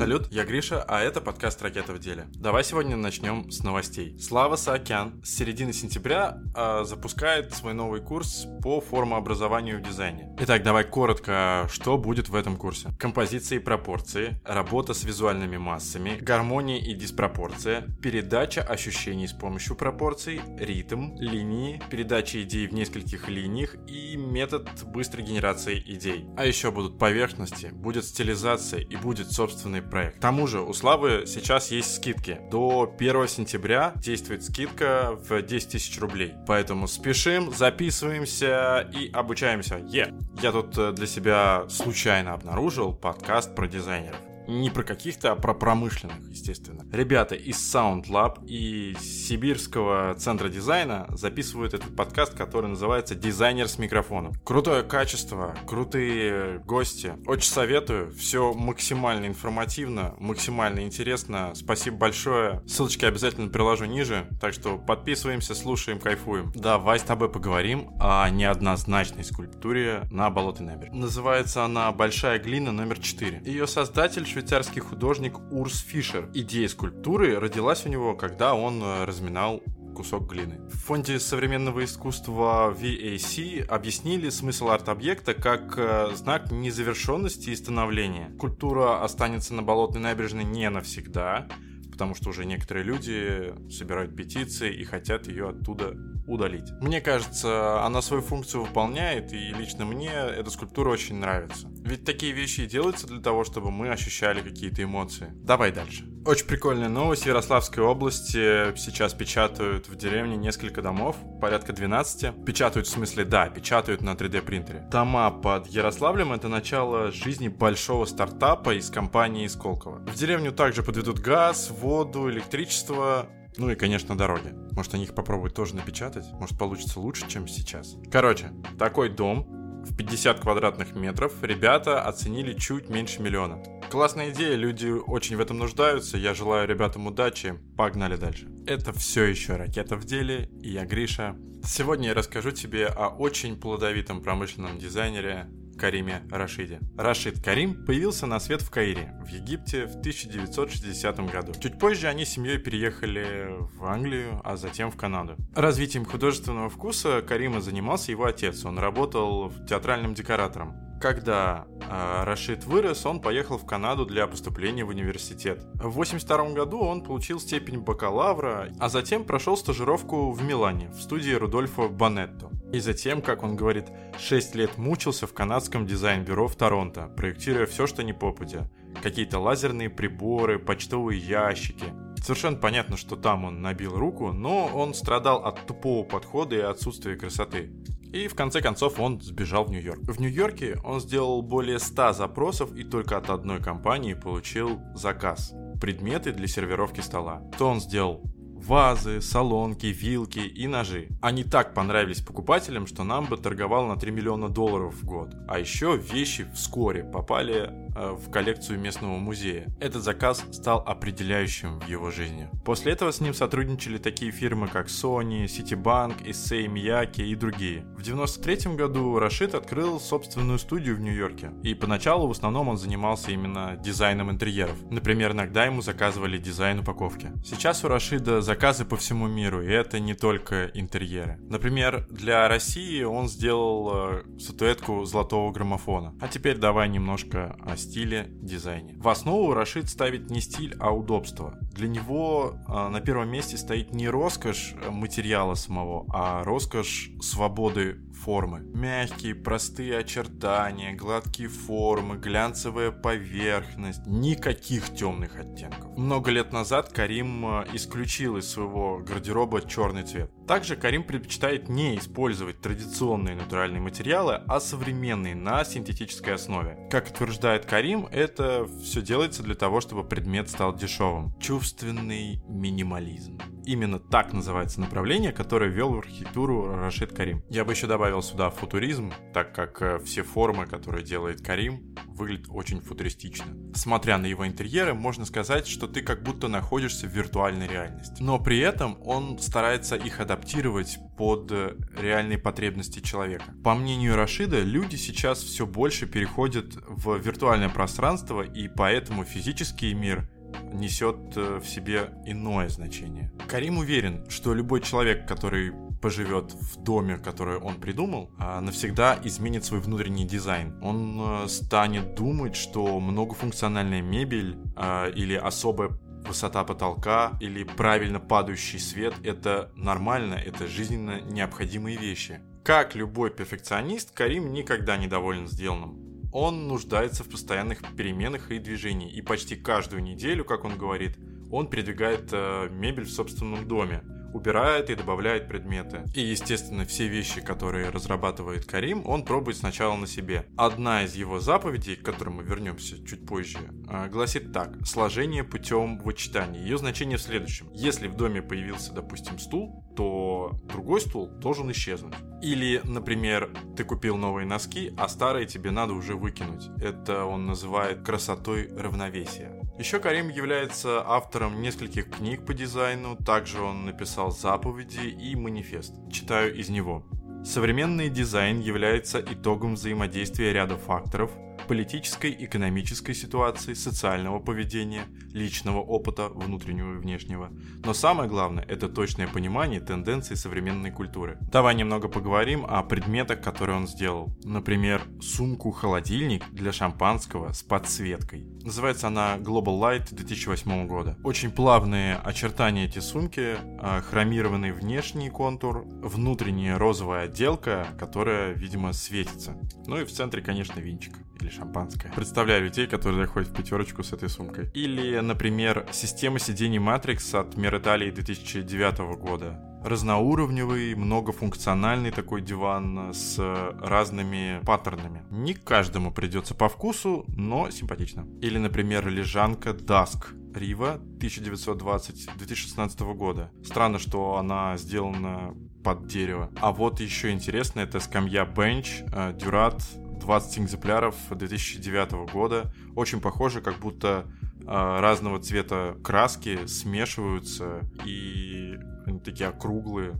Салют, я Гриша, а это подкаст «Ракета в деле». Давай сегодня начнем с новостей. Слава Саакян с середины сентября э, запускает свой новый курс по формообразованию в дизайне. Итак, давай коротко, что будет в этом курсе. Композиции и пропорции, работа с визуальными массами, гармония и диспропорция, передача ощущений с помощью пропорций, ритм, линии, передача идей в нескольких линиях и метод быстрой генерации идей. А еще будут поверхности, будет стилизация и будет собственный проект. К тому же у Славы сейчас есть скидки. До 1 сентября действует скидка в 10 тысяч рублей. Поэтому спешим, записываемся и обучаемся. Е! Yeah. Я тут э, для себя случайно обнаружил подкаст про дизайнеров. Не про каких-то, а про промышленных, естественно. Ребята из Sound Lab и Сибирского центра дизайна записывают этот подкаст, который называется «Дизайнер с микрофоном». Крутое качество, крутые гости. Очень советую. Все максимально информативно, максимально интересно. Спасибо большое. Ссылочки обязательно приложу ниже. Так что подписываемся, слушаем, кайфуем. Давай с тобой поговорим о неоднозначной скульптуре на Болотой набережной. Называется она «Большая глина номер 4». Ее создатель швейцарский художник Урс Фишер. Идея скульптуры родилась у него, когда он э, разминал кусок глины. В фонде современного искусства VAC объяснили смысл арт-объекта как э, знак незавершенности и становления. Культура останется на болотной набережной не навсегда, потому что уже некоторые люди собирают петиции и хотят ее оттуда удалить. Мне кажется, она свою функцию выполняет, и лично мне эта скульптура очень нравится. Ведь такие вещи и делаются для того, чтобы мы ощущали какие-то эмоции. Давай дальше. Очень прикольная новость. В Ярославской области сейчас печатают в деревне несколько домов, порядка 12. Печатают в смысле, да, печатают на 3D принтере. Дома под Ярославлем — это начало жизни большого стартапа из компании Сколково. В деревню также подведут газ, воду, электричество, ну и, конечно, дороги. Может, они их попробовать тоже напечатать? Может, получится лучше, чем сейчас. Короче, такой дом в 50 квадратных метров ребята оценили чуть меньше миллиона. Классная идея, люди очень в этом нуждаются. Я желаю ребятам удачи. Погнали дальше. Это все еще ракета в деле, и я Гриша. Сегодня я расскажу тебе о очень плодовитом промышленном дизайнере Кариме Рашиде. Рашид Карим появился на свет в Каире, в Египте в 1960 году. Чуть позже они с семьей переехали в Англию, а затем в Канаду. Развитием художественного вкуса Карима занимался его отец. Он работал театральным декоратором. Когда э, Рашид вырос, он поехал в Канаду для поступления в университет. В 1982 году он получил степень бакалавра, а затем прошел стажировку в Милане в студии Рудольфо Банетто. И затем, как он говорит, 6 лет мучился в канадском дизайн-бюро в Торонто, проектируя все, что не попадя. Какие-то лазерные приборы, почтовые ящики. Совершенно понятно, что там он набил руку, но он страдал от тупого подхода и отсутствия красоты. И в конце концов он сбежал в Нью-Йорк. В Нью-Йорке он сделал более 100 запросов и только от одной компании получил заказ. Предметы для сервировки стола. То он сделал вазы, солонки, вилки и ножи. Они так понравились покупателям, что нам бы торговал на 3 миллиона долларов в год. А еще вещи вскоре попали э, в коллекцию местного музея. Этот заказ стал определяющим в его жизни. После этого с ним сотрудничали такие фирмы, как Sony, Citibank, Issei Miyake и другие. В 93 году Рашид открыл собственную студию в Нью-Йорке. И поначалу в основном он занимался именно дизайном интерьеров. Например, иногда ему заказывали дизайн упаковки. Сейчас у Рашида заказы по всему миру, и это не только интерьеры. Например, для России он сделал э, статуэтку золотого граммофона. А теперь давай немножко о стиле, дизайне. В основу Рашид ставит не стиль, а удобство. Для него э, на первом месте стоит не роскошь материала самого, а роскошь свободы формы. Мягкие, простые очертания, гладкие формы, глянцевая поверхность, никаких темных оттенков. Много лет назад Карим э, исключил из своего гардероба черный цвет. Также Карим предпочитает не использовать традиционные натуральные материалы, а современные на синтетической основе. Как утверждает Карим, это все делается для того, чтобы предмет стал дешевым. Чувственный минимализм. Именно так называется направление, которое вел в архитектуру Рашид Карим. Я бы еще добавил сюда футуризм, так как э, все формы, которые делает Карим, выглядят очень футуристично. Смотря на его интерьеры, можно сказать, что ты как будто находишься в виртуальной реальности. Но при этом он старается их адаптировать адаптировать под реальные потребности человека. По мнению Рашида, люди сейчас все больше переходят в виртуальное пространство, и поэтому физический мир несет в себе иное значение. Карим уверен, что любой человек, который поживет в доме, который он придумал, а навсегда изменит свой внутренний дизайн. Он э, станет думать, что многофункциональная мебель а, или особая высота потолка или правильно падающий свет – это нормально, это жизненно необходимые вещи. Как любой перфекционист, Карим никогда не доволен сделанным. Он нуждается в постоянных переменах и движении, и почти каждую неделю, как он говорит, он передвигает э, мебель в собственном доме убирает и добавляет предметы. И, естественно, все вещи, которые разрабатывает Карим, он пробует сначала на себе. Одна из его заповедей, к которой мы вернемся чуть позже, а, гласит так. Сложение путем вычитания. Ее значение в следующем. Если в доме появился, допустим, стул, то другой стул должен исчезнуть. Или, например, ты купил новые носки, а старые тебе надо уже выкинуть. Это он называет красотой равновесия. Еще Карим является автором нескольких книг по дизайну, также он написал заповеди и манифест. Читаю из него. Современный дизайн является итогом взаимодействия ряда факторов – политической, экономической ситуации, социального поведения, личного опыта, внутреннего и внешнего. Но самое главное – это точное понимание тенденций современной культуры. Давай немного поговорим о предметах, которые он сделал. Например, сумку-холодильник для шампанского с подсветкой. Называется она Global Light 2008 года. Очень плавные очертания эти сумки, а, хромированный внешний контур, внутренняя розовая отделка, которая, видимо, светится. Ну и в центре, конечно, винчик или. Представляю людей, которые заходят в пятерочку с этой сумкой. Или, например, система сидений Matrix от Мир Италии 2009 года. Разноуровневый, многофункциональный такой диван с разными паттернами. Не каждому придется по вкусу, но симпатично. Или, например, лежанка Dusk Рива 1920-2016 года. Странно, что она сделана под дерево. А вот еще интересно, это скамья Bench Дюрат 20 экземпляров 2009 года. Очень похоже, как будто э, разного цвета краски смешиваются и они такие округлые.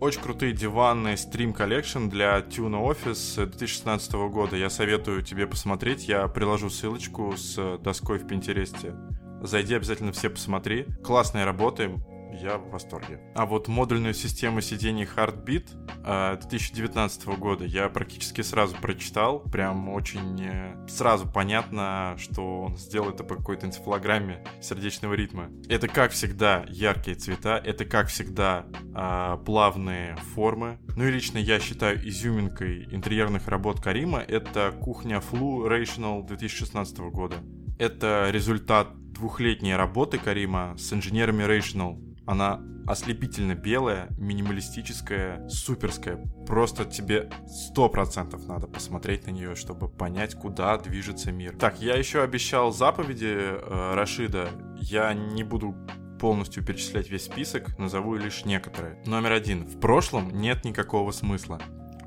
Очень крутые диваны Stream Collection для Tuna Office 2016 года. Я советую тебе посмотреть. Я приложу ссылочку с доской в Пинтересте. Зайди обязательно все посмотри. Классные работы я в восторге. А вот модульную систему сидений Heartbeat 2019 э, года я практически сразу прочитал. Прям очень э, сразу понятно, что он сделал это по какой-то энцефалограмме сердечного ритма. Это, как всегда, яркие цвета, это, как всегда, а, плавные формы. Ну и лично я считаю изюминкой интерьерных работ Карима это кухня Flu Rational 2016 года. Это результат двухлетней работы Карима с инженерами Rational она ослепительно белая, минималистическая, суперская. Просто тебе сто процентов надо посмотреть на нее, чтобы понять, куда движется мир. Так, я еще обещал заповеди э, Рашида. Я не буду полностью перечислять весь список, назову лишь некоторые. Номер один. В прошлом нет никакого смысла.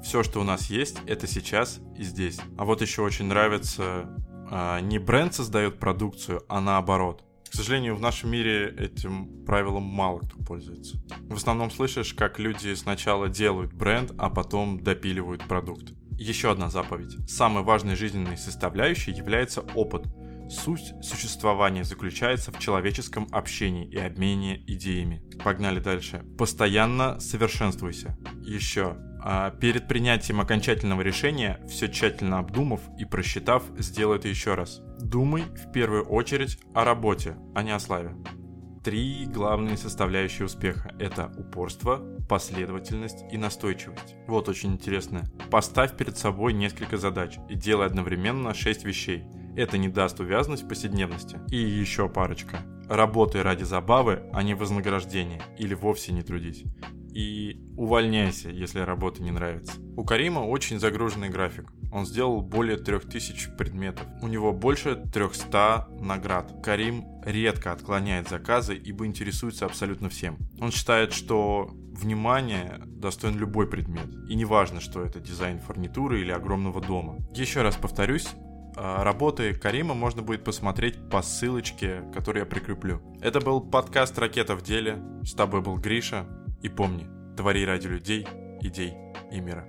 Все, что у нас есть, это сейчас и здесь. А вот еще очень нравится, э, не бренд создает продукцию, а наоборот. К сожалению, в нашем мире этим правилом мало кто пользуется. В основном слышишь, как люди сначала делают бренд, а потом допиливают продукт. Еще одна заповедь. Самой важной жизненной составляющей является опыт. Суть существования заключается в человеческом общении и обмене идеями. Погнали дальше. Постоянно совершенствуйся. Еще. А перед принятием окончательного решения, все тщательно обдумав и просчитав, сделай это еще раз. Думай в первую очередь о работе, а не о славе. Три главные составляющие успеха – это упорство, последовательность и настойчивость. Вот очень интересно. Поставь перед собой несколько задач и делай одновременно 6 вещей. Это не даст увязанность в повседневности. И еще парочка. Работай ради забавы, а не вознаграждения. Или вовсе не трудись и увольняйся, если работа не нравится. У Карима очень загруженный график. Он сделал более 3000 предметов. У него больше 300 наград. Карим редко отклоняет заказы, ибо интересуется абсолютно всем. Он считает, что внимание достоин любой предмет. И неважно, что это дизайн фурнитуры или огромного дома. Еще раз повторюсь, а, работы Карима можно будет посмотреть по ссылочке, которую я прикреплю. Это был подкаст «Ракета в деле». С тобой был Гриша. И помни, Твори ради людей, идей и мира.